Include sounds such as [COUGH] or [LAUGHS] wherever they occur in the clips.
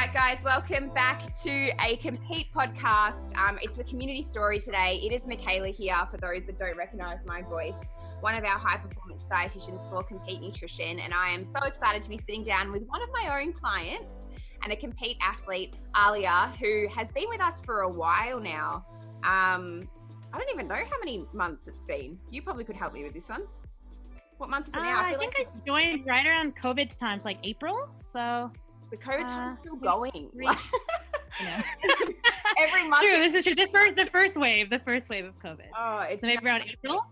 right, guys, welcome back to a Compeat podcast. Um, it's a community story today. It is Michaela here for those that don't recognize my voice, one of our high performance dietitians for Compeat Nutrition. And I am so excited to be sitting down with one of my own clients and a Compeat athlete, Alia, who has been with us for a while now. Um, I don't even know how many months it's been. You probably could help me with this one. What month is it now? Uh, I, I think like I joined right around COVID times, like April. So the COVID uh, time's still going. [LAUGHS] Every month. True. This is true. The first, the first wave, the first wave of COVID. Oh, it's so maybe around April.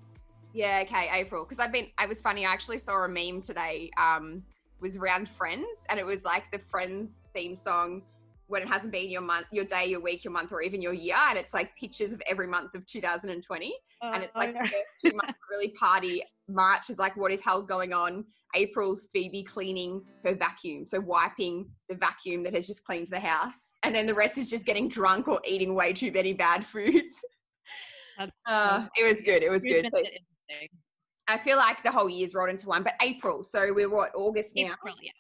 Yeah. Okay. April. Because I've been. I was funny. I actually saw a meme today. Um, was around Friends, and it was like the Friends theme song when it hasn't been your month, your day, your week, your month, or even your year. And it's like pictures of every month of 2020. Oh, and it's like oh, the first two months really party. March is like, what is hell's going on? April's Phoebe cleaning her vacuum. So wiping the vacuum that has just cleaned the house. And then the rest is just getting drunk or eating way too many bad foods. [LAUGHS] Uh, it was good. It was good. So, I feel like the whole year's rolled into one, but April. So we're what, August now? April, yes.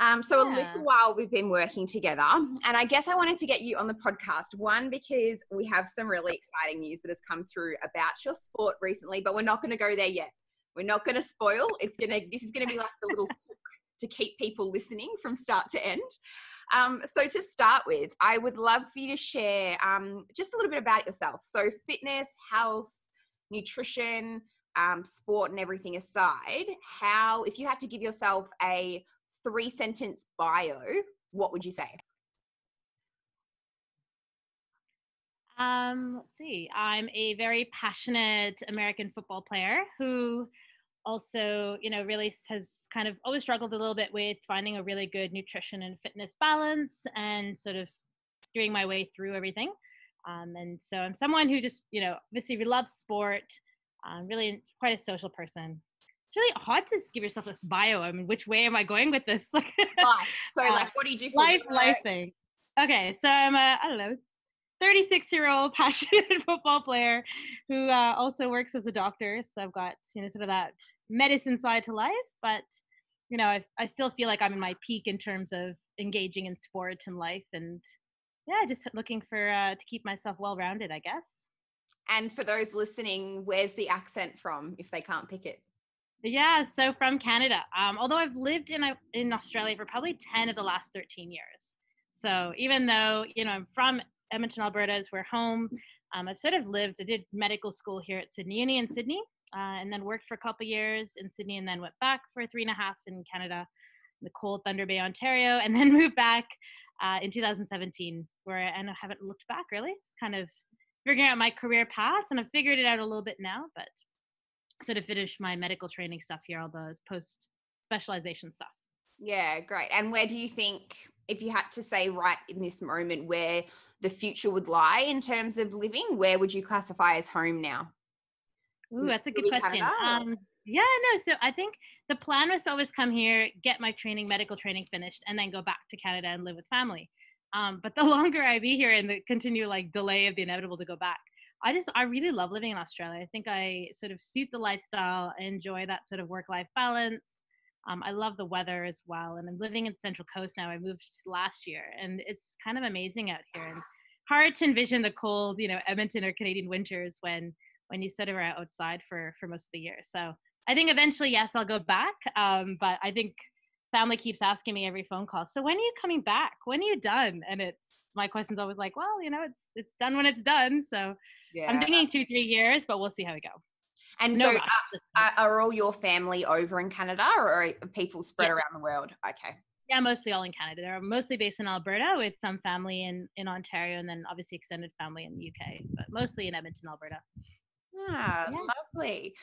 Um, so yeah. a little while we've been working together, and I guess I wanted to get you on the podcast. One because we have some really exciting news that has come through about your sport recently, but we're not going to go there yet. We're not going to spoil. It's gonna. This is going to be like the little [LAUGHS] hook to keep people listening from start to end. Um, so to start with, I would love for you to share um, just a little bit about yourself. So fitness, health, nutrition, um, sport, and everything aside, how if you had to give yourself a three sentence bio, what would you say? Um, let's see. I'm a very passionate American football player who also, you know, really has kind of always struggled a little bit with finding a really good nutrition and fitness balance and sort of steering my way through everything. Um, and so I'm someone who just, you know, obviously we love sport. I'm really quite a social person it's really hard to give yourself this bio. I mean, which way am I going with this? Like, life. So, like, what do you do for life? Work? Life thing. Okay, so I'm a I don't know, 36 year old [LAUGHS] passionate football player who uh, also works as a doctor. So I've got you know sort of that medicine side to life, but you know I, I still feel like I'm in my peak in terms of engaging in sport and life, and yeah, just looking for uh, to keep myself well rounded, I guess. And for those listening, where's the accent from if they can't pick it? Yeah, so from Canada. Um, although I've lived in in Australia for probably ten of the last thirteen years. So even though you know I'm from Edmonton, Alberta, is where home. Um, I've sort of lived. I did medical school here at Sydney Uni in Sydney, uh, and then worked for a couple years in Sydney, and then went back for three and a half in Canada, in the cold Thunder Bay, Ontario, and then [LAUGHS] moved back uh, in 2017, where I, and I haven't looked back really. It's kind of figuring out my career path, and I've figured it out a little bit now, but sort of finish my medical training stuff here, all the post specialization stuff. Yeah, great. And where do you think, if you had to say right in this moment, where the future would lie in terms of living, where would you classify as home now? Ooh, that's a good question. Um, yeah, no. So I think the plan was to always come here, get my training, medical training finished, and then go back to Canada and live with family. Um, but the [LAUGHS] longer I be here and the continue like delay of the inevitable to go back, I just I really love living in Australia. I think I sort of suit the lifestyle, I enjoy that sort of work life balance. Um, I love the weather as well, and I'm living in Central Coast now. I moved last year, and it's kind of amazing out here. And hard to envision the cold, you know, Edmonton or Canadian winters when when you sort of are outside for for most of the year. So I think eventually, yes, I'll go back. Um, but I think family keeps asking me every phone call. So when are you coming back? When are you done? And it's my question's always like, well, you know, it's it's done when it's done. So yeah. I'm thinking two, three years, but we'll see how we go. And no so, uh, are all your family over in Canada, or are people spread yes. around the world? Okay. Yeah, mostly all in Canada. They're mostly based in Alberta, with some family in in Ontario, and then obviously extended family in the UK, but mostly in Edmonton, Alberta. Ah, yeah. lovely.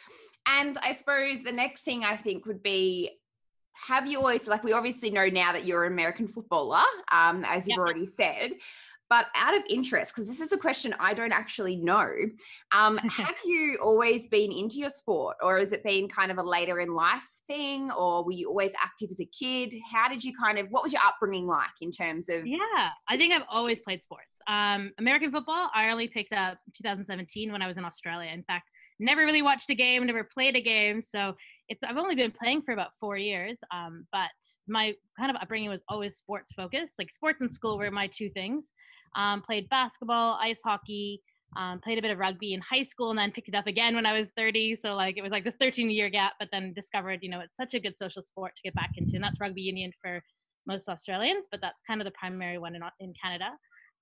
And I suppose the next thing I think would be have you always like we obviously know now that you're an American footballer, um, as you've already said. But out of interest, because this is a question I don't actually know, um, [LAUGHS] have you always been into your sport, or has it been kind of a later in life thing, or were you always active as a kid? How did you kind of? What was your upbringing like in terms of? Yeah, I think I've always played sports. Um, American football, I only picked up 2017 when I was in Australia. In fact, never really watched a game, never played a game. So it's I've only been playing for about four years. Um, but my kind of upbringing was always sports focused. Like sports and school were my two things. Um, played basketball, ice hockey, um, played a bit of rugby in high school, and then picked it up again when I was 30. So like it was like this 13 year gap, but then discovered you know it's such a good social sport to get back into, and that's rugby union for most Australians, but that's kind of the primary one in in Canada.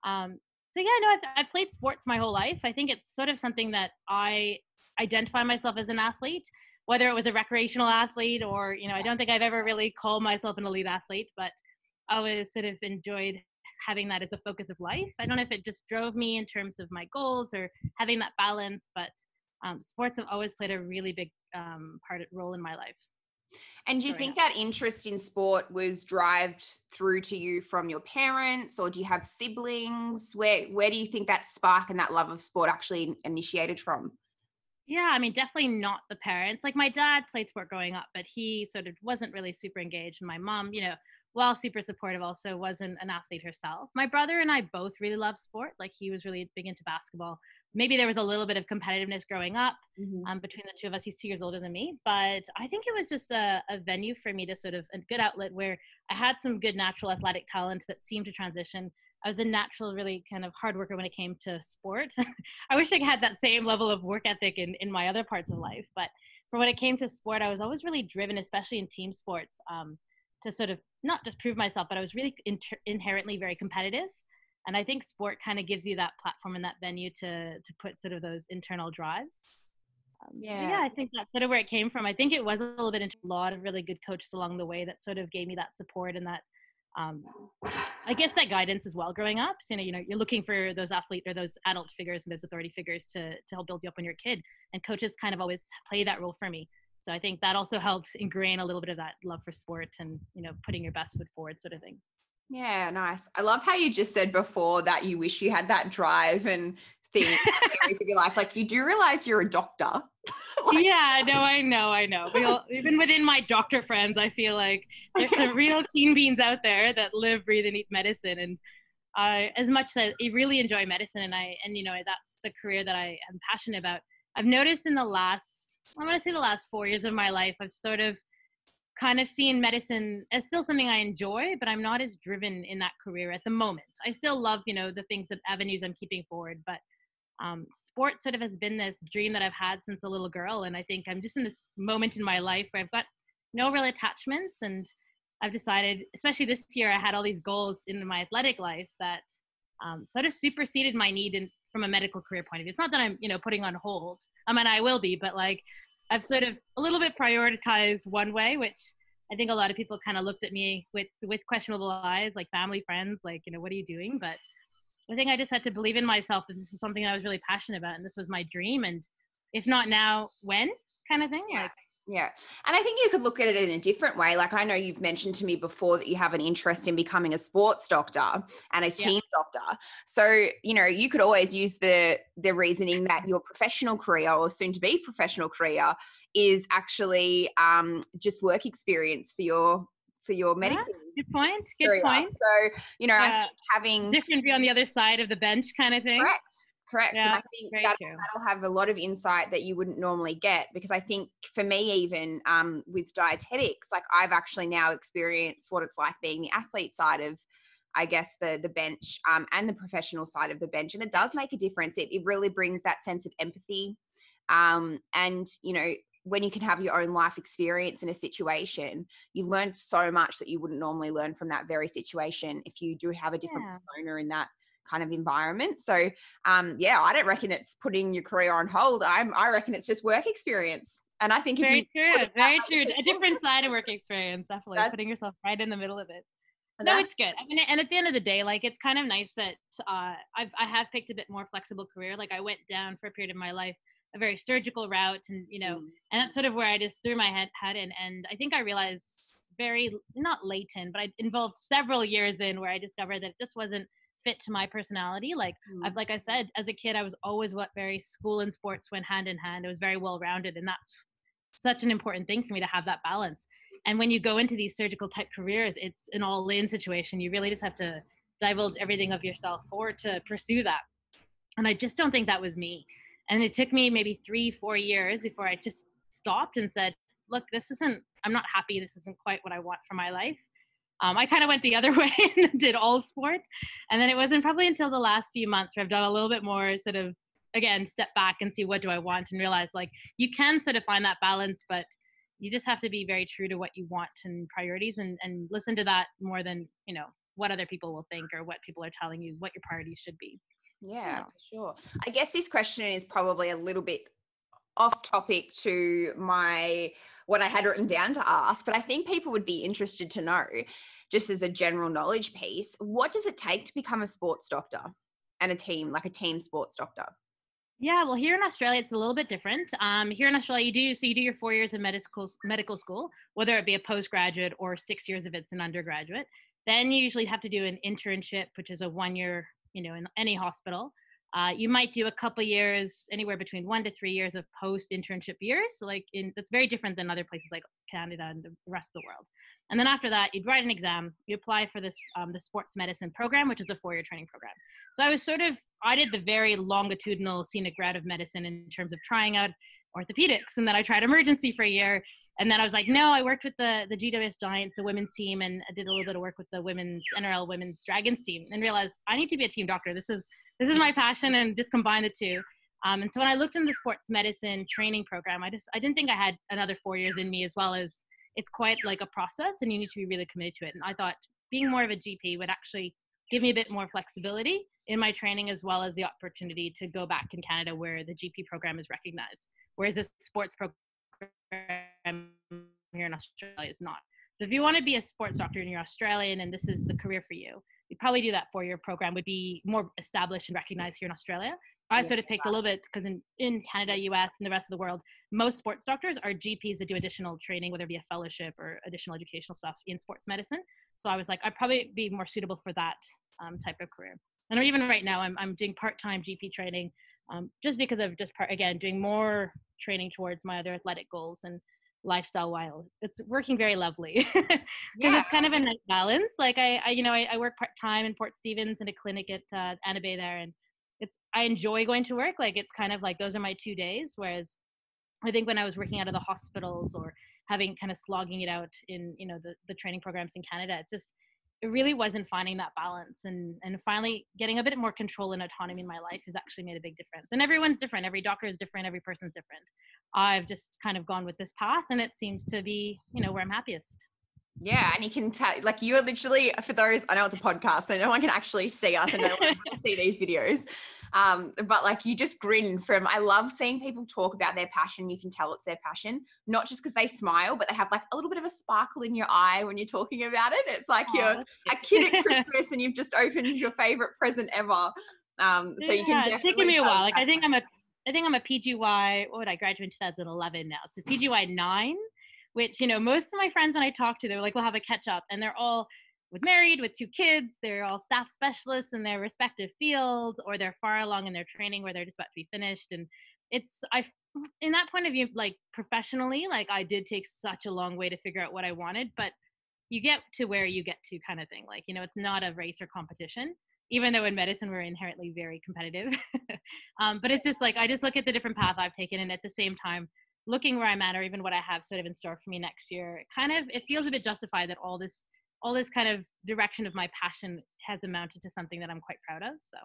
Um, so yeah, no, I've, I've played sports my whole life. I think it's sort of something that I identify myself as an athlete, whether it was a recreational athlete or, you know, I don't think I've ever really called myself an elite athlete, but I always sort of enjoyed having that as a focus of life. I don't know if it just drove me in terms of my goals or having that balance, but um, sports have always played a really big um, part role in my life. And do you think that interest in sport was derived through to you from your parents or do you have siblings? Where where do you think that spark and that love of sport actually initiated from? Yeah, I mean, definitely not the parents. Like my dad played sport growing up, but he sort of wasn't really super engaged. And my mom, you know, while super supportive, also wasn't an athlete herself. My brother and I both really love sport. Like he was really big into basketball maybe there was a little bit of competitiveness growing up mm-hmm. um, between the two of us. He's two years older than me, but I think it was just a, a, venue for me to sort of a good outlet where I had some good natural athletic talent that seemed to transition. I was a natural, really kind of hard worker when it came to sport. [LAUGHS] I wish I had that same level of work ethic in, in my other parts of life, but for when it came to sport, I was always really driven, especially in team sports, um, to sort of not just prove myself, but I was really inter- inherently very competitive and i think sport kind of gives you that platform and that venue to to put sort of those internal drives um, yeah. So yeah, I think that's sort of where it came from. I think it was a little bit into a lot of really good coaches along the way that sort of gave me that support and that, um, I guess that guidance as well. Growing up, so, you know, you know, you're looking for those athlete or those adult figures and those authority figures to to help build you up when you're a kid, and coaches kind of always play that role for me. So I think that also helped ingrain a little bit of that love for sport and you know putting your best foot forward, sort of thing. Yeah, nice. I love how you just said before that you wish you had that drive and thing [LAUGHS] areas of your life. Like you do realize you're a doctor. [LAUGHS] like, yeah, no, I know, I know. All, even within my doctor friends, I feel like there's some [LAUGHS] real keen beans out there that live, breathe, and eat medicine. And I, as much as I really enjoy medicine, and I, and you know, that's the career that I am passionate about. I've noticed in the last, I'm going to say the last four years of my life, I've sort of kind of seeing medicine as still something I enjoy, but I'm not as driven in that career at the moment. I still love, you know, the things that avenues I'm keeping forward, but um, sport sort of has been this dream that I've had since a little girl. And I think I'm just in this moment in my life where I've got no real attachments. And I've decided, especially this year, I had all these goals in my athletic life that um, sort of superseded my need in, from a medical career point of view. It's not that I'm, you know, putting on hold. I mean, I will be, but like I've sort of a little bit prioritized one way, which I think a lot of people kind of looked at me with with questionable eyes, like family, friends, like you know, what are you doing? But I think I just had to believe in myself that this is something I was really passionate about, and this was my dream. And if not now, when? Kind of thing. Yeah. Like yeah. And I think you could look at it in a different way. Like I know you've mentioned to me before that you have an interest in becoming a sports doctor and a team yeah. doctor. So, you know, you could always use the the reasoning that your professional career or soon to be professional career is actually um, just work experience for your for your medical. Yeah, good point. Good career. point. So, you know, yeah. having different view on the other side of the bench kind of thing. Correct correct yeah, and i think that, that'll have a lot of insight that you wouldn't normally get because i think for me even um, with dietetics like i've actually now experienced what it's like being the athlete side of i guess the the bench um, and the professional side of the bench and it does make a difference it, it really brings that sense of empathy um, and you know when you can have your own life experience in a situation, you learn so much that you wouldn't normally learn from that very situation if you do have a different yeah. persona in that kind of environment. So um, yeah, I don't reckon it's putting your career on hold. I'm I reckon it's just work experience. And I think very true, very true. A different side of work experience, definitely putting yourself right in the middle of it. No, it's good. I mean, and at the end of the day, like it's kind of nice that uh, I've I have picked a bit more flexible career. Like I went down for a period of my life a very surgical route, and you know, mm. and that's sort of where I just threw my head head in. And I think I realized very not latent, but I involved several years in where I discovered that it just wasn't fit to my personality. Like mm. I've like I said, as a kid, I was always what very school and sports went hand in hand. It was very well rounded, and that's such an important thing for me to have that balance. And when you go into these surgical type careers, it's an all in situation. You really just have to divulge everything of yourself for to pursue that. And I just don't think that was me. And it took me maybe three, four years before I just stopped and said, look, this isn't, I'm not happy. This isn't quite what I want for my life. Um, I kind of went the other [LAUGHS] way and did all sport. And then it wasn't probably until the last few months where I've done a little bit more sort of, again, step back and see what do I want and realize like you can sort of find that balance, but you just have to be very true to what you want and priorities and, and listen to that more than, you know, what other people will think or what people are telling you what your priorities should be. Yeah, for sure. I guess this question is probably a little bit off topic to my what I had written down to ask, but I think people would be interested to know, just as a general knowledge piece, what does it take to become a sports doctor and a team, like a team sports doctor? Yeah, well, here in Australia, it's a little bit different. Um, here in Australia, you do so you do your four years of medical medical school, whether it be a postgraduate or six years if it's an undergraduate. Then you usually have to do an internship, which is a one year, you know, in any hospital. Uh, you might do a couple years, anywhere between one to three years of post internship years. So like in, that's very different than other places like Canada and the rest of the world. And then after that, you'd write an exam. You apply for this um, the sports medicine program, which is a four year training program. So I was sort of I did the very longitudinal scenic route of medicine in terms of trying out orthopedics, and then I tried emergency for a year. And then I was like, no, I worked with the the GWS Giants, the women's team, and I did a little bit of work with the women's NRL women's Dragons team, and realized I need to be a team doctor. This is this is my passion and just combine the two. Um, and so when I looked into the sports medicine training program, I just I didn't think I had another four years in me as well as it's quite like a process and you need to be really committed to it. And I thought being more of a GP would actually give me a bit more flexibility in my training as well as the opportunity to go back in Canada where the GP program is recognized, whereas the sports program here in Australia is not. So if you want to be a sports doctor and you're Australian and this is the career for you, you probably do that four-year program would be more established and recognized here in Australia. I sort of picked a little bit because in, in Canada, US, and the rest of the world, most sports doctors are GPs that do additional training, whether it be a fellowship or additional educational stuff in sports medicine. So I was like, I'd probably be more suitable for that um, type of career. And even right now, I'm, I'm doing part-time GP training um, just because of just part, again, doing more training towards my other athletic goals and lifestyle while it's working very lovely [LAUGHS] because yeah. it's kind of a nice balance like i, I you know I, I, work part-time in port stephens in a clinic at uh, anna bay there and it's i enjoy going to work like it's kind of like those are my two days whereas i think when i was working out of the hospitals or having kind of slogging it out in you know the, the training programs in canada it just it really wasn't finding that balance and and finally getting a bit more control and autonomy in my life has actually made a big difference and everyone's different every doctor is different every person's different i've just kind of gone with this path and it seems to be you know where i'm happiest yeah, and you can tell, like, you're literally for those. I know it's a podcast, so no one can actually see us, and no one can see these videos. Um, but like, you just grin from. I love seeing people talk about their passion. You can tell it's their passion, not just because they smile, but they have like a little bit of a sparkle in your eye when you're talking about it. It's like oh, you're a kid at [LAUGHS] Christmas and you've just opened your favorite present ever. Um, so yeah, you can definitely. It's taken me a while. Like, I think I'm a, I think I'm a PGY. What would I graduate in 2011 now? So PGY nine which you know most of my friends when i talk to they're like we'll have a catch up and they're all with married with two kids they're all staff specialists in their respective fields or they're far along in their training where they're just about to be finished and it's i in that point of view like professionally like i did take such a long way to figure out what i wanted but you get to where you get to kind of thing like you know it's not a race or competition even though in medicine we're inherently very competitive. [LAUGHS] Um, but it's just like i just look at the different path i've taken and at the same time looking where I'm at or even what I have sort of in store for me next year, kind of it feels a bit justified that all this all this kind of direction of my passion has amounted to something that I'm quite proud of. So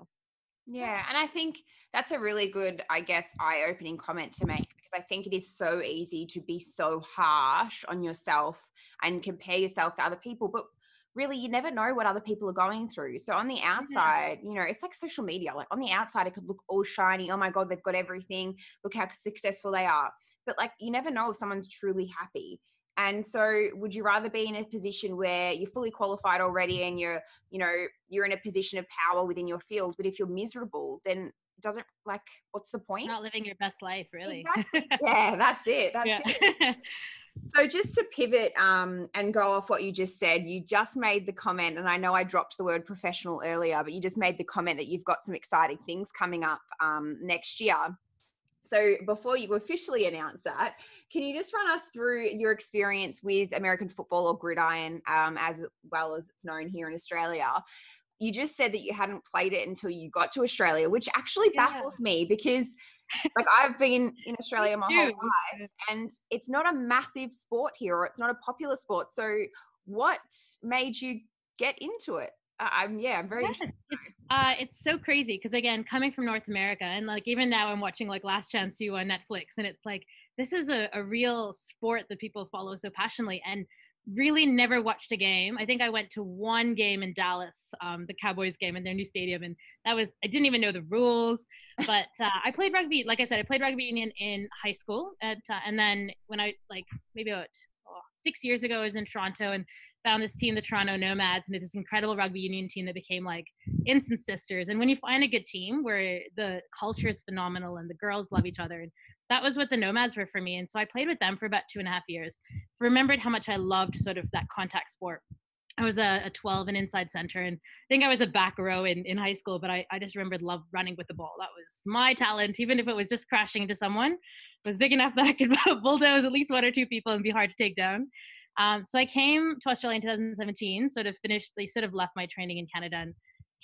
yeah, and I think that's a really good, I guess, eye opening comment to make because I think it is so easy to be so harsh on yourself and compare yourself to other people. But really you never know what other people are going through so on the outside you know it's like social media like on the outside it could look all shiny oh my god they've got everything look how successful they are but like you never know if someone's truly happy and so would you rather be in a position where you're fully qualified already and you're you know you're in a position of power within your field but if you're miserable then doesn't like what's the point not living your best life really exactly. [LAUGHS] yeah that's it that's yeah. it [LAUGHS] so just to pivot um, and go off what you just said, you just made the comment, and I know I dropped the word professional earlier, but you just made the comment that you've got some exciting things coming up um, next year. So before you officially announce that, can you just run us through your experience with American football or gridiron, um, as well as it's known here in Australia? You just said that you hadn't played it until you got to Australia, which actually baffles yeah. me because like I've been in [LAUGHS] Australia my whole life, and it's not a massive sport here, or it's not a popular sport. So, what made you get into it? I'm yeah, I'm very. It's, uh, it's so crazy because again, coming from North America, and like even now, I'm watching like Last Chance U on Netflix, and it's like this is a, a real sport that people follow so passionately, and really never watched a game. I think I went to one game in Dallas, um, the Cowboys game in their new stadium, and that was I didn't even know the rules. But uh, I played rugby, like I said, I played rugby union in high school, at, uh, and then when I like maybe about oh, six years ago, I was in Toronto and found this team, the Toronto Nomads, and this incredible rugby union team that became like instant sisters. And when you find a good team where the culture is phenomenal and the girls love each other, and that was what the Nomads were for me. And so I played with them for about two and a half years. Remembered how much I loved sort of that contact sport. I was a, a 12 and inside center, and I think I was a back row in, in high school, but I, I just remembered love running with the ball. That was my talent, even if it was just crashing into someone. It was big enough that I could [LAUGHS] bulldoze at least one or two people and be hard to take down. Um, so I came to Australia in 2017, sort of finished, they sort of left my training in Canada and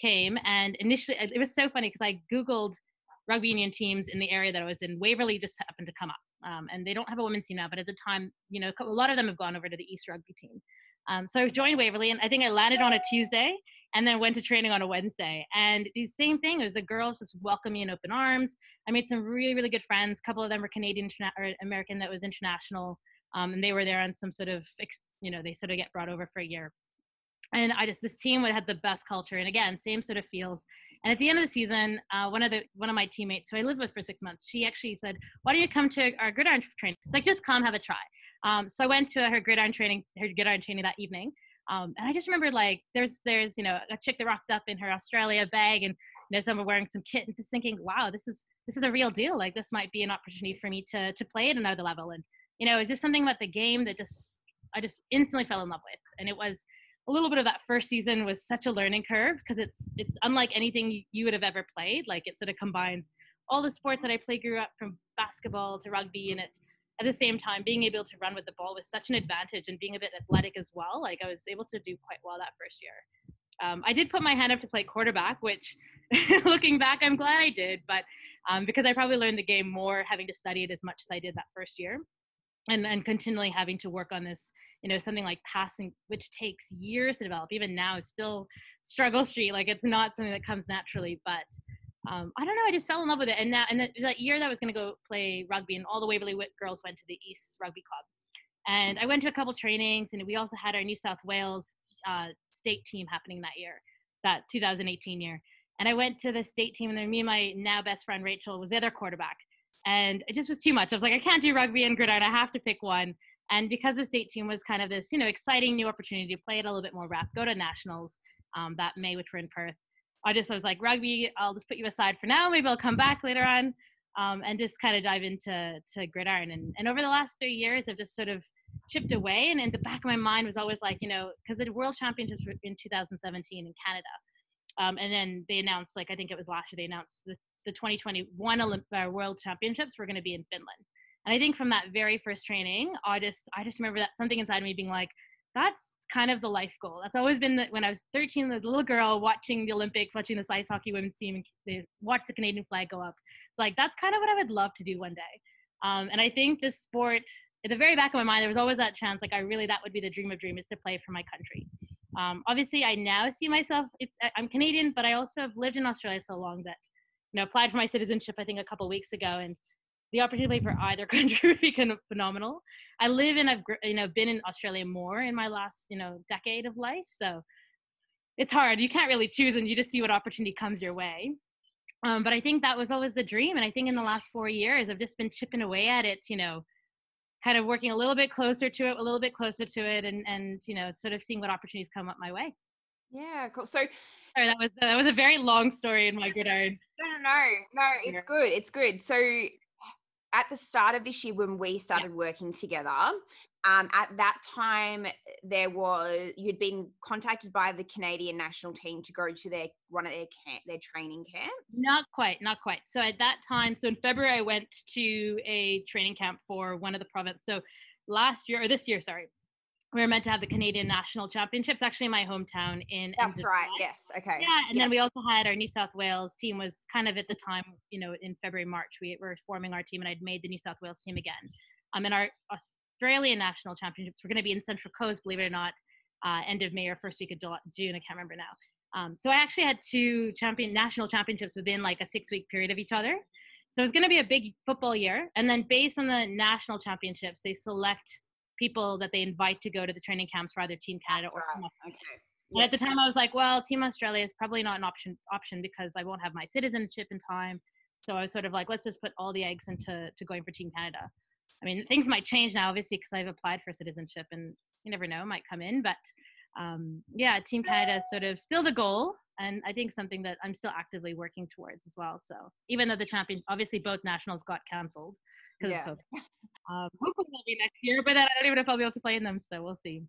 came. And initially, it was so funny because I Googled rugby union teams in the area that I was in. Waverley just happened to come up. Um, and they don't have a women's team now, but at the time, you know, a lot of them have gone over to the East rugby team. Um, so I joined Waverley, and I think I landed on a Tuesday, and then went to training on a Wednesday. And the same thing, it was the girls just welcomed me in open arms. I made some really, really good friends. A couple of them were Canadian or American that was international um, and they were there on some sort of you know they sort of get brought over for a year and I just this team would have the best culture, and again, same sort of feels. And at the end of the season, uh, one of the one of my teammates who I lived with for six months, she actually said, "Why don't you come to our gridiron training?" She's like, "Just come, have a try." Um, so I went to her gridiron training, her gridiron training that evening, um, and I just remember like there's there's you know a chick that rocked up in her Australia bag, and you know someone wearing some kit, and just thinking, "Wow, this is this is a real deal. Like this might be an opportunity for me to to play at another level." And you know, it's just something about the game that just I just instantly fell in love with. And it was a little bit of that first season was such a learning curve because it's it's unlike anything you would have ever played. Like it sort of combines all the sports that I played grew up from basketball to rugby and it at the same time being able to run with the ball was such an advantage and being a bit athletic as well. Like I was able to do quite well that first year. Um, I did put my hand up to play quarterback, which [LAUGHS] looking back, I'm glad I did, but um, because I probably learned the game more having to study it as much as I did that first year and and continually having to work on this you know something like passing which takes years to develop. Even now still struggle street like it's not something that comes naturally but um, I don't know. I just fell in love with it, and that and that, that year that I was going to go play rugby, and all the Waverley Wit girls went to the East Rugby Club, and I went to a couple trainings, and we also had our New South Wales uh, state team happening that year, that 2018 year, and I went to the state team, and then me and my now best friend Rachel was the other quarterback, and it just was too much. I was like, I can't do rugby and gridiron. I have to pick one. And because the state team was kind of this, you know, exciting new opportunity to play it a little bit more rep, go to nationals um, that May, which were in Perth. I just I was like, rugby, I'll just put you aside for now. Maybe I'll come back later on, um, and just kind of dive into to gridiron. And and over the last three years, I've just sort of chipped away. And in the back of my mind was always like, you know, because the World Championships were in 2017 in Canada. Um, and then they announced, like I think it was last year, they announced the the 2021 Olymp- uh, World Championships were going to be in Finland. And I think from that very first training, I just I just remember that something inside of me being like, that's kind of the life goal. That's always been that when I was 13, the little girl watching the Olympics, watching this ice hockey women's team, and they watch the Canadian flag go up. It's like that's kind of what I would love to do one day. Um, and I think this sport, at the very back of my mind, there was always that chance. Like I really, that would be the dream of dreams is to play for my country. Um, obviously, I now see myself. It's I'm Canadian, but I also have lived in Australia so long that know, applied for my citizenship, I think, a couple weeks ago, and the opportunity for either [LAUGHS] country would be kind of phenomenal. I live and I've you know been in Australia more in my last you know decade of life, so it's hard. You can't really choose, and you just see what opportunity comes your way. Um, but I think that was always the dream, and I think in the last four years, I've just been chipping away at it. You know, kind of working a little bit closer to it, a little bit closer to it, and and you know, sort of seeing what opportunities come up my way. Yeah, cool. So Sorry, that was that was a very long story in my gridiron. No, no. It's good. It's good. So at the start of this year, when we started yeah. working together, um, at that time there was you'd been contacted by the Canadian national team to go to their one of their camp, their training camps. Not quite, not quite. So at that time, so in February, I went to a training camp for one of the province. So last year or this year, sorry, we were meant to have the Canadian National Championships, actually in my hometown in. That's right. Yes. Okay. Yeah, and then we also had our New South Wales team was kind of at the time, you know, in February March we were forming our team, and I'd made the New South Wales team again. Um, and our Australian National Championships were going to be in Central Coast, believe it or not, uh, end of May or first week of July, June. I can't remember now. Um, so I actually had two champion national championships within like a six week period of each other. So it's going to be a big football year. And then based on the national championships, they select people that they invite to go to the training camps for either Team Canada That's or right. Okay. and at the time, I was like, well, Team Australia is probably not an option option because I won't have my citizenship in time. So I was sort of like, let's just put all the eggs into to going for Team Canada. I mean, things might change now, obviously, because I've applied for citizenship, and you never know, might come in. But um, yeah, Team Canada is sort of still the goal, and I think something that I'm still actively working towards as well. So even though the champion, obviously, both nationals got cancelled Yeah. Um, hopefully they'll be next year, but then I don't even know if I'll be able to play in them. So we'll see.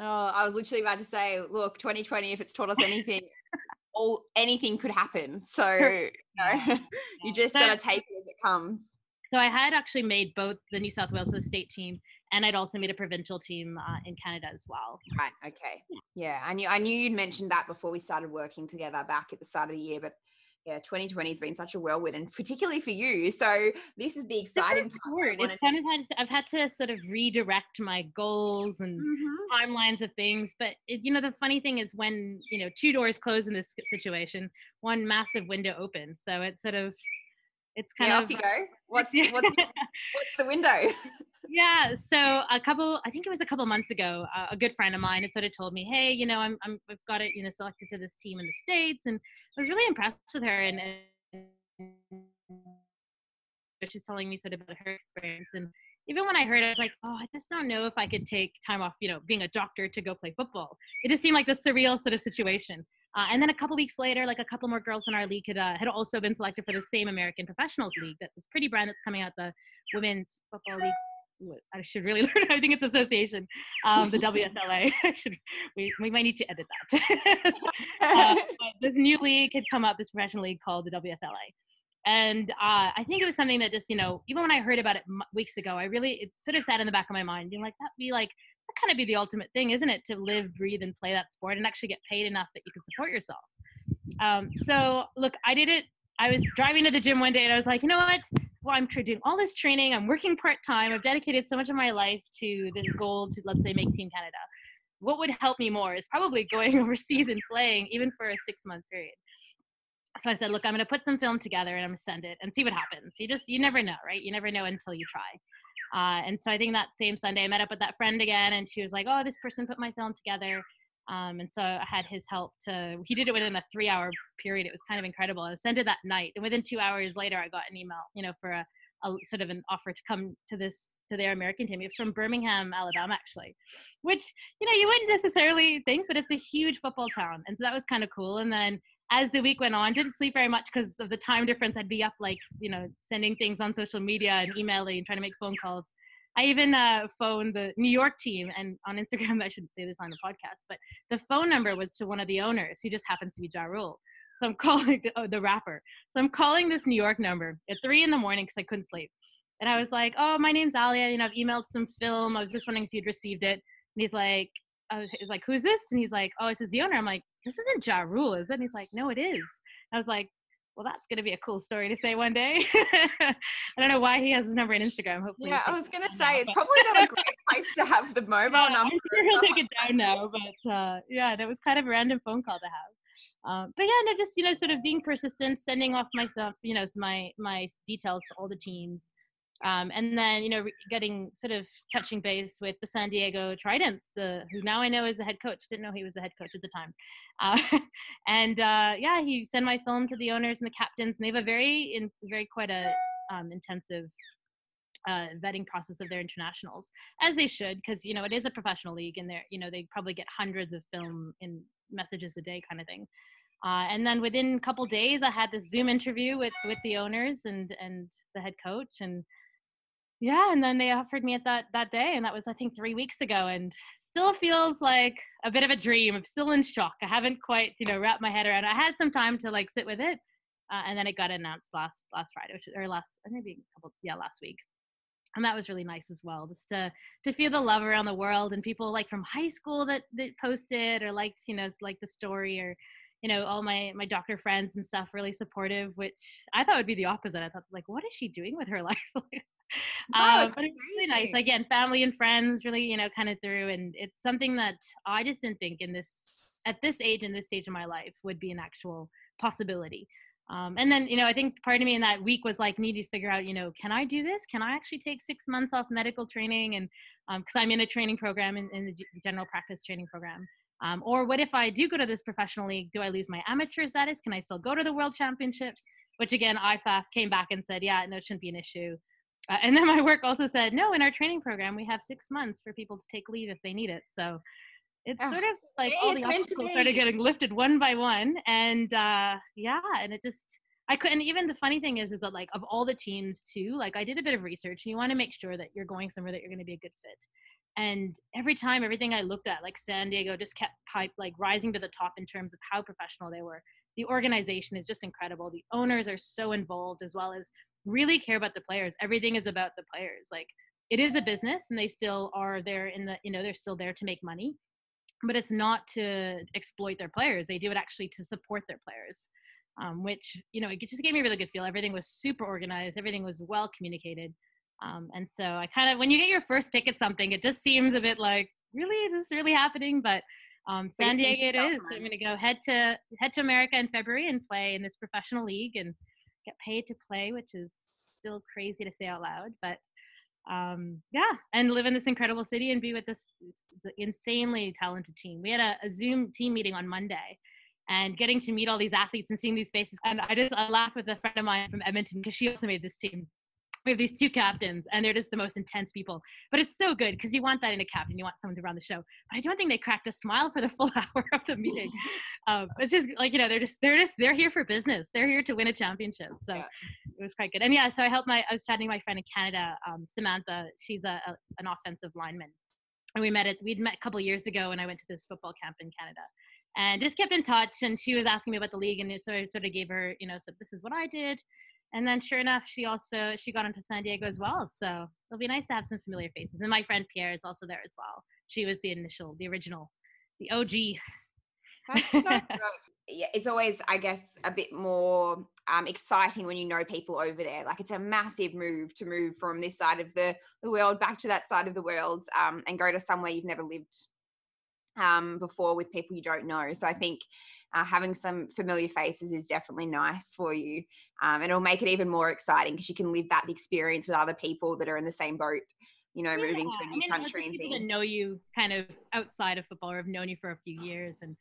Oh, I was literally about to say, look, 2020, if it's taught us anything, [LAUGHS] all anything could happen. So, you know, [LAUGHS] you just So- got to take it as it comes. So I had actually made both the New South Wales the state team, and I'd also made a provincial team uh, in Canada as well. Right. Okay. Yeah. I knew I knew you'd mentioned that before we started working together back at the start of the year, but yeah, 2020 has been such a whirlwind, and [LAUGHS] particularly for you. So this is the exciting part. I Weird. wanted It's kind of had I've had to sort of redirect my goals and Mhm. timelines of things. But it, you know, the funny thing is when you know two doors close in this situation, one massive window opens. So it's sort of it's kind Yeah, of off you go. What's what's, [LAUGHS] what's the window? [LAUGHS] yeah so a couple i think it was a couple months ago uh, a good friend of mine had sort of told me hey you know i'm, I'm i've got it you know selected to this team in the states and i was really impressed with her and, and she's telling me sort of about her experience and even when i heard it i was like oh i just don't know if i could take time off you know being a doctor to go play football it just seemed like this surreal sort of situation uh, and then a couple weeks later, like a couple more girls in our league had uh, had also been selected for the same American Professionals League. That this pretty brand that's coming out, the Women's Football Leagues. I should really [LAUGHS] learn. I think it's association, um, the WSLA. [LAUGHS] I should. We, we might need to edit that. [LAUGHS] uh, this new league had come up, this professional league called the WFLA. And uh, I think it was something that just, you know, even when I heard about it m- weeks ago, I really, it sort of sat in the back of my mind, being like, that'd be like, that kind of be the ultimate thing, isn't it? To live, breathe, and play that sport and actually get paid enough that you can support yourself. Um, so, look, I did it. I was driving to the gym one day and I was like, you know what? Well, I'm doing all this training. I'm working part time. I've dedicated so much of my life to this goal to, let's say, make Team Canada. What would help me more is probably going [LAUGHS] overseas and playing, even for a six month period. So I said, look, I'm going to put some film together and I'm going to send it and see what happens. You just, you never know, right? You never know until you try. Uh, and so I think that same Sunday, I met up with that friend again, and she was like, "Oh, this person put my film together." Um, and so I had his help to. He did it within a three-hour period. It was kind of incredible. I sent it that night, and within two hours later, I got an email, you know, for a, a sort of an offer to come to this to their American team. It's from Birmingham, Alabama, actually, which you know you wouldn't necessarily think, but it's a huge football town, and so that was kind of cool. And then as the week went on, didn't sleep very much because of the time difference. I'd be up like, you know, sending things on social media and emailing and trying to make phone calls. I even uh, phoned the New York team and on Instagram, [LAUGHS] I shouldn't say this on the podcast, but the phone number was to one of the owners who just happens to be Ja Rule. So I'm [LAUGHS] calling the, oh, the rapper. So I'm calling this New York number at three in the morning because I couldn't sleep. And I was like, oh, my name's Alia. You know, I've emailed some film. I was just wondering if you'd received it. And he's like, I was, was like, who's this? And he's like, oh, this is the owner. I'm like, this isn't Ja Rule, is it? And he's like, no, it is. I was like, well, that's going to be a cool story to say one day. [LAUGHS] I don't know why he has his number on Instagram. Hopefully, yeah, I was gonna say down, it's but- probably not a [LAUGHS] great place to have the mobile Yeah, number. I'm sure he'll take it down now, but uh, yeah, that was kind of a random phone call to have. Um, but yeah, no, just you know, sort of being persistent, sending off myself, you know, my my details to all the teams, um, and then you know, getting sort of touching base with the San Diego Tridents, the who now I know is the head coach. Didn't know he was the head coach at the time, uh, [LAUGHS] and uh, yeah, he sent my film to the owners and the captains, and they have a very, in, very quite a um, intensive uh, vetting process of their internationals, as they should, because you know it is a professional league, and they're you know they probably get hundreds of film in messages a day, kind of thing. Uh, and then within a couple days, I had this Zoom interview with with the owners and and the head coach, and yeah, and then they offered me at that that day, and that was I think three weeks ago, and still feels like a bit of a dream. I'm still in shock. I haven't quite you know wrapped my head around. I had some time to like sit with it, uh, and then it got announced last last Friday, which or last maybe a couple yeah last week. and that was really nice as well just to to feel the love around the world and people like from high school that that posted or liked you know like the story or you know all my my doctor friends and stuff really supportive which i thought would be the opposite i thought like what is she doing with her [LAUGHS] life [LAUGHS] no, um, but it's really nice again family and friends really you know kind of through and it's something that i just didn't think in this at this age in this stage of my life would be an actual possibility um, and then you know i think part of me in that week was like needing to figure out you know can i do this can i actually take six months off medical training and because um, i'm in a training program in, in the general practice training program um, or what if I do go to this professional league? Do I lose my amateur status? Can I still go to the world championships? Which again, IFAF came back and said, yeah, no, it shouldn't be an issue. Uh, and then my work also said, no, in our training program, we have six months for people to take leave if they need it. So it's oh, sort of like all the obstacles started getting lifted one by one. And uh, yeah, and it just, I couldn't even the funny thing is is that like of all the teams too, like I did a bit of research and you want to make sure that you're going somewhere that you're going to be a good fit and every time everything i looked at like san diego just kept pipe like rising to the top in terms of how professional they were the organization is just incredible the owners are so involved as well as really care about the players. Everything is about the players. Like it is a business and they still are there in the you know they're still there to make money but it's not to exploit their players. They do it actually to support their players um, which you know it just gave me a really good feel. Everything was super organized. Everything was well communicated um, and so I kind of, when you get your first pick at something, it just seems a bit like, really, is this really happening? But um, San Diego it is. So I'm going to go head to head to America in February and play in this professional league and get paid to play, which is still crazy to say out loud. But um, yeah, and live in this incredible city and be with this, insanely talented team. We had a, a Zoom team meeting on Monday and getting to meet all these athletes and seeing these faces. And I just I laugh with a friend of mine from Edmonton because she also made this team we have these two captains and they're just the most intense people. But it's so good because you want that in a captain. You want someone to run the show. But i don't think they cracked a smile for the [LAUGHS] full hour of the meeting. Um, it's just like you know they're just they're just they're here for business. They're here to win a championship. So yeah. it was quite good. And yeah so i helped my i was chatting with my friend in canada um, samantha. She's a, a, an offensive lineman. And we met it we'd met a couple years ago and i went to this football camp in canada. And just kept in touch and she was asking me about the league and so i sort of gave her you know so this is what i did and then sure enough she also she got into san diego as well. So it'll be nice to have some familiar faces. And my friend pierre is also there as well. She was the initial the original the og That's so [LAUGHS] good. Yeah, it's always i guess a bit more um, exciting when you know people over there. Like it's a massive move to move from this side of the, the world back to that side of the world um, and go to somewhere you've never lived um, before with people you don't know so i think uh, having some familiar faces is definitely nice for you. Um, and it'll make it even more exciting because you can live that experience with other people that are in the same boat, you know, yeah. moving to a new I mean, country and things. That know you kind of outside of football or have known you for a few years. And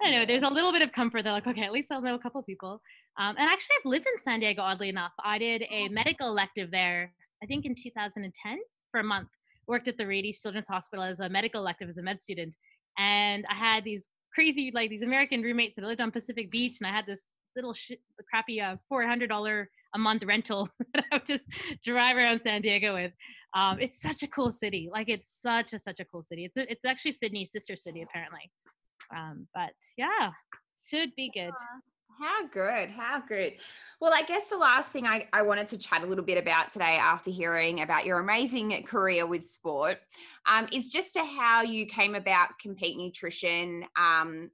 I don't know, there's a little bit of comfort. They're like, okay, at least I'll know a couple people. Um, and actually, I've lived in San Diego, oddly enough. I did a medical elective there, I think in 2010 for a month. Worked at the Rady Children's Hospital as a medical elective as a med student. And I had these crazy like these American roommates that lived on Pacific Beach, and I had this little shit, crappy uh, four hundred dollar a month rental [LAUGHS] that I would just drive around San Diego with. Um, it's such a cool city. Like it's such a such a cool city. It's a, it's actually Sydney's sister city apparently. Um, but yeah, should be good. How good. How good. Well, I guess the last thing I, I wanted to chat a little bit about today after hearing about your amazing career with sport um, is just to how you came about Compeat Nutrition, um,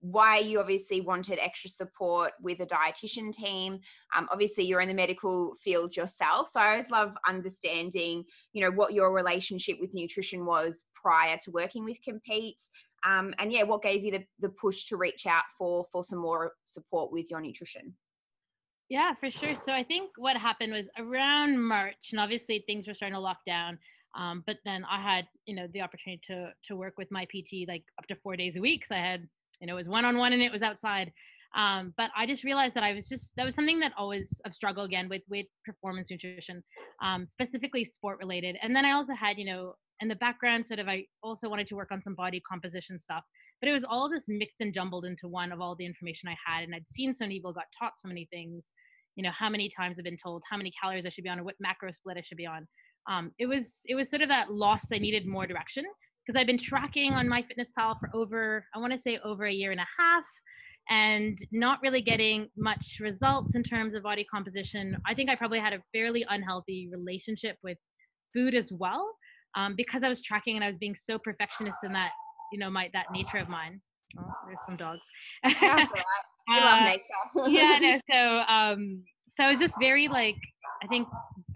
why you obviously wanted extra support with a dietitian team. Um, obviously, you're in the medical field yourself, so I always love understanding, you know, what your relationship with nutrition was prior to working with Compeat, um, and yeah, what gave you the, the push to reach out for for some more support with your nutrition? Yeah, for sure. So I think what happened was around March, and obviously things were starting to lock down. Um, but then I had, you know, the opportunity to to work with my PT like up to four days a week. So I had, you know, it was one on one and it was outside. Um, but I just realized that I was just that was something that always I've struggled again with with performance nutrition, um, specifically sport related. And then I also had, you know, in the background sort of i also wanted to work on some body composition stuff but it was all just mixed and jumbled into one of all the information i had and i'd seen so many people got taught so many things you know how many times i've been told how many calories i should be on or what macro split i should be on. Um, it was it was sort of that loss i needed more direction because i've been tracking on MyFitnessPal for over i want to say over a year and a half and not really getting much results in terms of body composition. I think i probably had a fairly unhealthy relationship with food as well um, because I was tracking and I was being so perfectionist in that, you know, my that nature of mine. Oh, there's some dogs. [LAUGHS] That's. We uh, love nature. yeah, no. [LAUGHS] So, um, so I was just very like, I think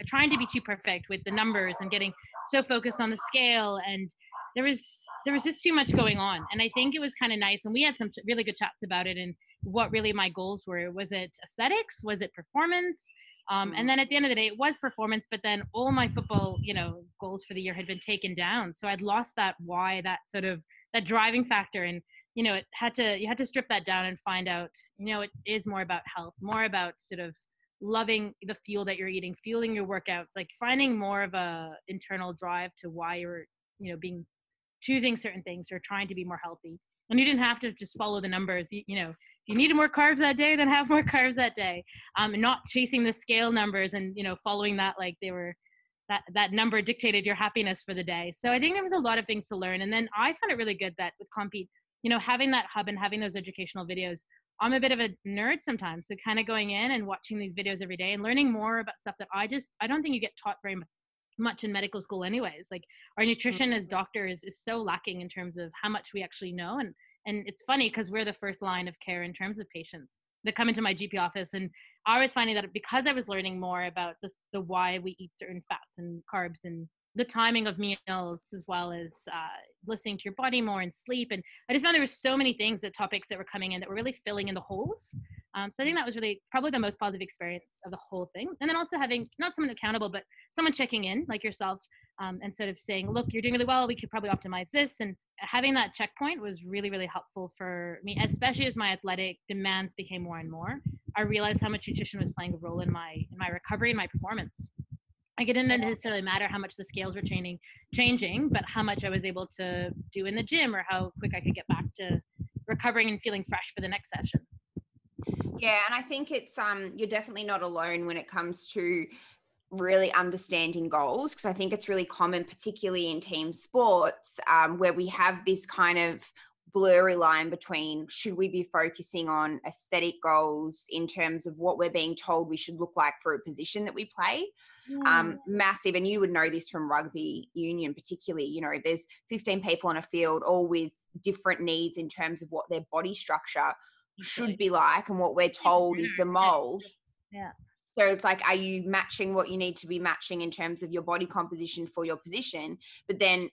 trying to be too perfect with the numbers and getting so focused on the scale and there was there was just too much going on and i think it was kind of nice and we had some really good chats about it and what really my goals were was it aesthetics was it performance um, and mm-hmm. then at the end of the day, it was performance, but then all my football, you know, goals for the year had been taken down. So I'd lost that why, that sort of that driving factor. And, you know, it had to, you had to strip that down and find out, you know, it is more about health, more about sort of loving the fuel that you're eating, fueling your workouts, like finding more of a internal drive to why you're, you know, being choosing certain things or trying to be more healthy. And you didn't have to just follow the numbers. You, you know, you needed more carbs that day, then have more [LAUGHS] carbs that day. Um, and not chasing the scale numbers and you know following that like they were that that number dictated your happiness for the day. So I think there was a lot of things to learn. And then I found it really good that with Compeat, you know, having that hub and having those educational videos. I'm a bit of a nerd sometimes, so kind of going in and watching these videos every day and learning more about stuff that I just I don't think you get taught very much in medical school anyways like our nutrition as mm-hmm. doctors is so lacking in terms of how much we actually know and and it's funny because we're the first line of care in terms of patients that come into my GP office. And I was finding that because I was learning more about the, the why we eat certain fats and carbs and the timing of meals as well as uh, listening to your body more and sleep and i just found there were so many things that topics that were coming in that were really filling in the holes um, so i think that was really probably the most positive experience of the whole thing and then also having not someone accountable but someone checking in like yourself um, instead of saying look you're doing really well we could probably optimize this and having that checkpoint was really really helpful for me especially as my athletic demands became more and more i realized how much nutrition was playing a role in my in my recovery and my performance like it didn't necessarily matter how much the scales were changing, changing, but how much I was able to do in the gym or how quick I could get back to recovering and feeling fresh for the next session. Yeah, and I think it's um you're definitely not alone when it comes to really understanding goals because I think it's really common, particularly in team sports, um, where we have this kind of blurry line between should we be focusing on aesthetic goals in terms of what we're being told we should look like for a position that we play. Um, massive and you would know this from rugby union particularly you know there's 15 people on a field all with different needs in terms of what their body structure should be like and what we're told is the mold. Yeah so it's like, are you matching what you need to be matching in terms of your body composition for your position? But then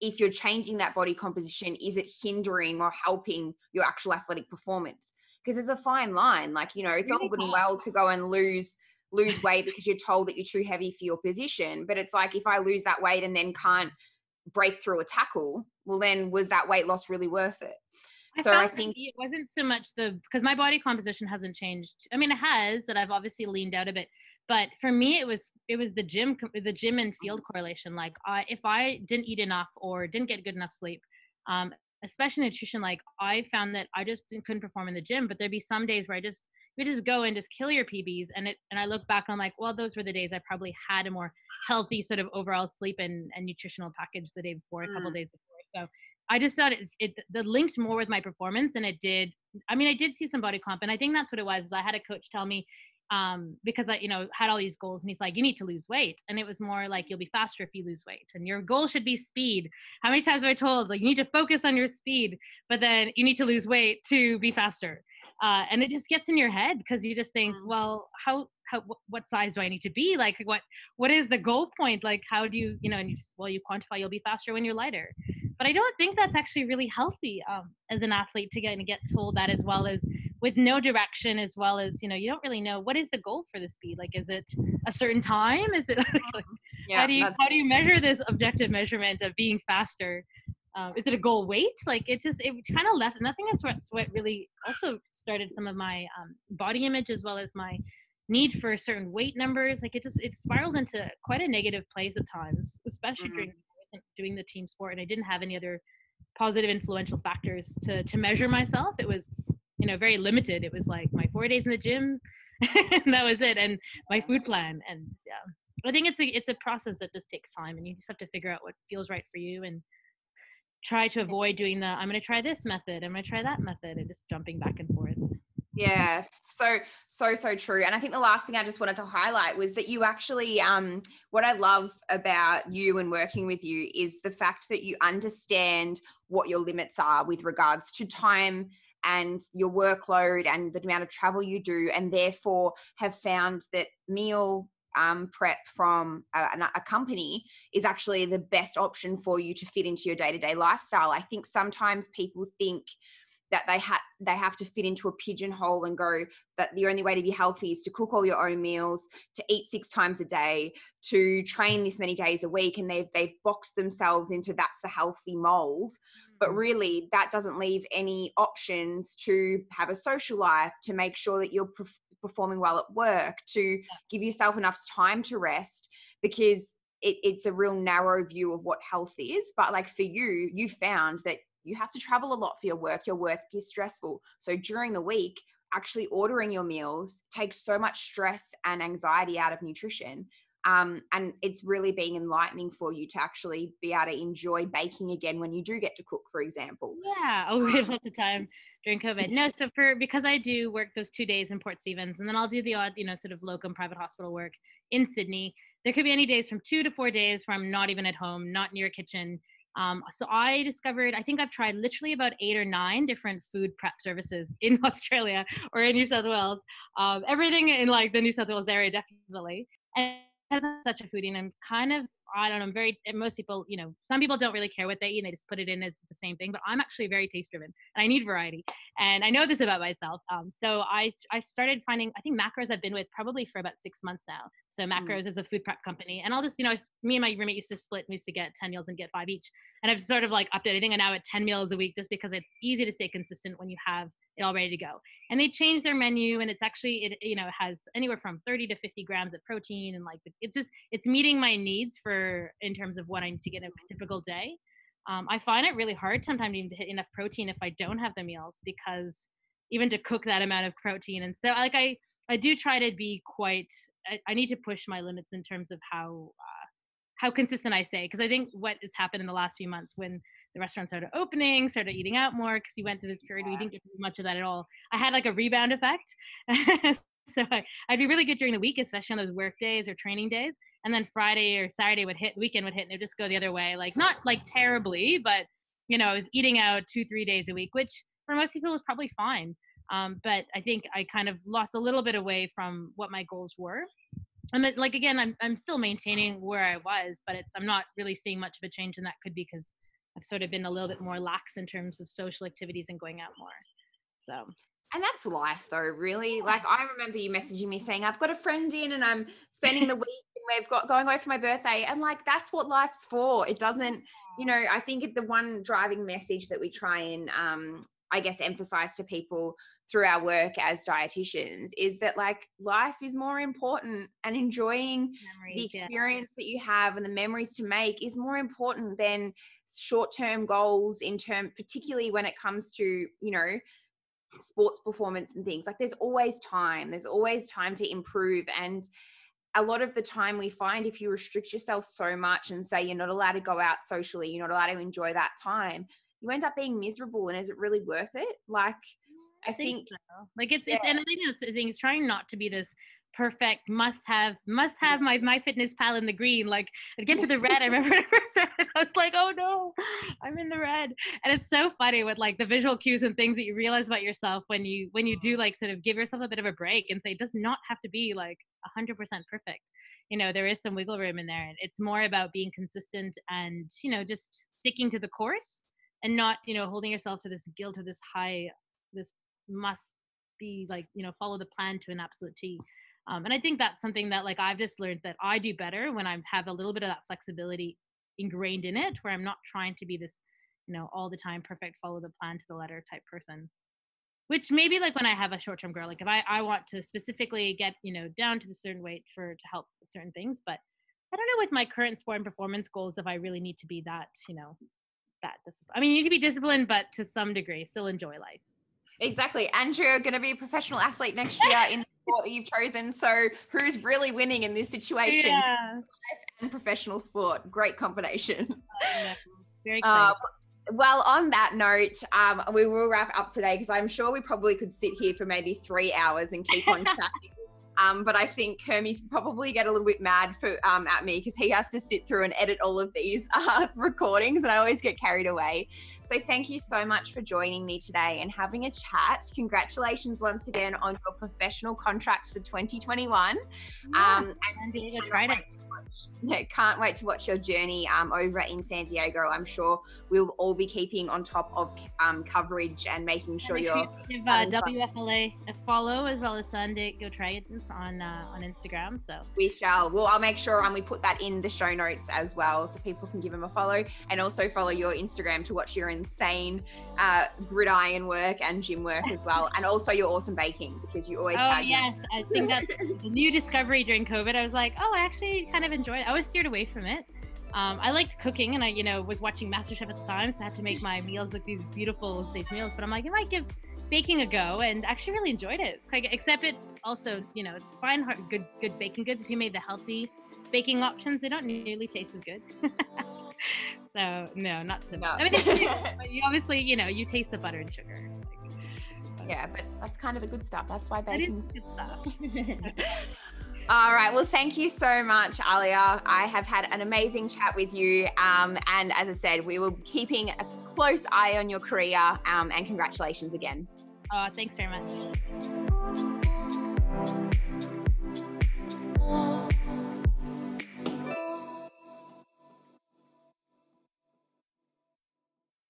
if you're changing that body composition, is it hindering or helping your actual athletic performance? Because there's a fine line. Like, you know, it's really all good and well to go and lose lose weight because you're told that you're too heavy for your position. But it's like if I lose that weight and then can't break through a tackle, well then was that weight loss really worth it? I so I think it wasn't so much the because my body composition hasn't changed. I mean, it has that I've obviously leaned out a bit, but for me it was it was the gym the gym and field correlation like I, if i didn't eat enough or didn't get good enough sleep um, especially nutrition like i found that i just couldn't perform in the gym but there'd be some days where i just we just go and just kill your pbs and it and i look back and i'm like well those were the days i probably had a more healthy sort of overall sleep and, and nutritional package the day before a couple mm. days before so I just thought it, it the linked more with my performance than it did. I mean, I did see some body comp, and I think that's what it was. I had a coach tell me, um, because I, you know, had all these goals and he's like, you need to lose weight. And it was more like, you'll be faster if you lose weight and your goal should be speed. How many times have I told like, you need to focus on your speed, but then you need to lose weight to be faster. Uh, and it just gets in your head because you just think, mm. well, how, how, what size do I need to be? Like what, what is the goal point? Like, how do you, you know, and you, well, you quantify, you'll be faster when you're lighter. But I don't think that's actually really healthy um, as an athlete to get and get told that as well as with no direction as well as you know you don't really know what is the goal for the speed? Like is it a certain time? Is it [LAUGHS] like, yeah, how do you how do you measure this objective measurement of being faster? Um, is it a goal weight? Like it just it kind of left and I think that's what, what really also started some of my um, body image as well as my need for certain weight numbers like it just it spiraled into quite a negative place at times especially mm-hmm. during wasn't doing the team sport and I didn't have any other positive influential factors to to measure myself. It was you know very limited. It was like my four days in the gym, [LAUGHS] and that was it, and my food plan. And yeah, I think it's a it's a process that just takes time, and you just have to figure out what feels right for you and try to avoid doing the I'm going to try this method, I'm going to try that method, and just jumping back and forth. Yeah, so so so true. And I think the last thing I just wanted to highlight was that you actually um what I love about you and working with you is the fact that you understand what your limits are with regards to time and your workload and the amount of travel you do and therefore have found that meal um, prep from a, a, company is actually the best option for you to fit into your day-to-day lifestyle i think sometimes people think that they had they have to fit into a pigeonhole and go that the only way to be healthy is to cook all your own meals to eat six times a day to train this many days a week and they've they've boxed themselves into that's the healthy mold. But mm. really that doesn't leave any options to have a social life to make sure that you're performing well at work to give yourself enough time to rest because it, it's a real narrow view of what health is. But like for you you found that you have to travel a lot for your work. Your work is stressful. So during the week actually ordering your meals takes so much stress and anxiety out of nutrition um, and it's really being enlightening for you to actually be able to enjoy baking again when you do get to cook for example. Yeah. Oh we had lots of time during covid. No so for because i do work those two days in port stephens and then i'll do the odd you know sort of locum private hospital work in sydney. There could be any days from two to four days where i'm not even at home not near a kitchen um, so I discovered, I think I've tried literally about eight or nine different food prep services [LAUGHS] in Australia or in New South Wales. Um, everything in like the New South Wales area, definitely. And as I'm such a foodie, and I'm kind of I don't know, I'm very, most people, you know, some people don't really care what they eat and they just put it in as the same thing, but I'm actually very taste driven and I need variety. And I know this about myself. Um, so I, I started finding, I think Macros I've been with probably for about six months now. So mm. Macros mm. is a food prep company. And I'll just, you know, me and my roommate used to split, we used to get 10 meals and get five each. And I've sort of like upped it. I think I'm now at 10 meals a week just because it's easy to stay consistent when you have it all ready to go. And they changed their menu and it's actually it you know has anywhere from 30 to 50 grams of protein and like it just it's meeting my needs for in terms of what I need to get in a typical day. Um, I find it really hard sometimes even to hit enough protein if I don't have the meals because even to cook that amount of protein and so like I I do try to be quite I, I need to push my limits in terms of how uh, how consistent I say because I think what has happened in the last few months when the restaurants started opening, started eating out more because you went through this period yeah. where you didn't get much of that at all. I had like a rebound effect. [LAUGHS] so I, would be really good during the week, especially on those work days or training days. And then Friday or Saturday would hit, weekend would hit, and it would just go the other way. Like not like terribly, but you know, I was eating out two, three days a week, which for most people was probably fine. Um, but I think I kind of lost a little bit away from what my goals were. And mean, like again, I'm I'm still maintaining where I was, but it's I'm not really seeing much of a change, and that could be because I've sort of been a little bit more lax in terms of social activities and going out more. So and that's life though really like i remember you messaging me saying i've got a friend in and i'm spending the [LAUGHS] week we've got going away for my birthday and like that's what life's for. It doesn't you know i think the one driving message that we try and um I guess emphasize to people through our work as dietitians is that like life is more important and enjoying memories, the experience yeah. that you have and the memories to make is more important than short-term goals in term particularly when it comes to you know sports performance and things. Like there's always time. There's always time to improve and a lot of the time we find if you restrict yourself so much and say you're not allowed to go out socially you're not allowed to enjoy that time you end up being miserable and is it really worth it like i, I think, think so. like it's yeah. it's and i think it's, it's trying not to be this perfect must have must have my my fitness pal in the green like i get to the red i [LAUGHS] remember when i first started i was like oh no i'm in the red and it's so funny with like the visual cues and things that you realize about yourself when you when you do mm-hmm. like sort of give yourself a bit of a break and say it does not have to be like 100% perfect. You know there is some wiggle room in there. And it's more about being consistent and you know just sticking to the course and not you know holding yourself to this guilt or this high this must be like you know follow the plan to an absolute t. Um, and i think that's something that like i've just learned that i do better when i have a little bit of that flexibility ingrained in it where i'm not trying to be this you know all the time perfect follow the plan to the letter type person which maybe like when i have a short-term girl like if i i want to specifically get you know down to the certain weight for to help with certain things but i don't know with my current sport and performance goals if i really need to be that you know that discipline. I mean, you need to be disciplined, but to some degree, still enjoy life. Exactly. And you're going to be a professional athlete next year in the sport that you've chosen. So who's really winning in this situation? Yeah. And professional sport. Great combination. Very uh, well, on that note, um, we will wrap up today because I'm sure we probably could sit here for maybe three hours and keep on [LAUGHS] chatting. Um, but I think Hermes probably get a little bit mad for um, at me because he has to sit through and edit all of these [LAUGHS] uh, recordings, and I always get carried away. So thank you so much for joining me today and having a chat. Congratulations once again on your professional contract for 2021. Yeah, um, and Diego tried it. [LAUGHS] Yeah, can't wait to watch your journey um, over in San Diego. I'm sure we'll all be keeping on top of um, coverage and making sure and you're. Give uh, WFLA a follow as well as Sunday. Go San Diego On uh, on Instagram. So we shall. Well, I'll make sure and um, we put that in the show notes as well, so people can give them a follow and also follow your Instagram to watch your insane uh, gridiron work and gym work as well, and also your awesome baking because you always. Oh yes. I think that's [LAUGHS] the new discovery during COVID. I was like, oh, I actually kind of enjoyed. it. I was steered away from it. Um, I liked cooking, and I, you know, was watching MasterChef at the time, so I had to make [LAUGHS] my meals look these beautiful, safe meals. But I'm like, if I give baking a go and actually really enjoyed it. Quite, except it also, you know, it's fine, hard, good, good baking goods. If you made the healthy baking options, they don't nearly taste as good. [LAUGHS] so no, not so. No. I mean, [LAUGHS] you obviously, you know, you taste the butter and sugar. yeah, but that's kind of the good stuff. That's why baking baking's good stuff. [LAUGHS] All right. Well, thank you so much, Alia. I have had an amazing chat with you. Um, and as I said, we will be keeping a close eye on your career. Um, and congratulations again. Uh, thanks very much.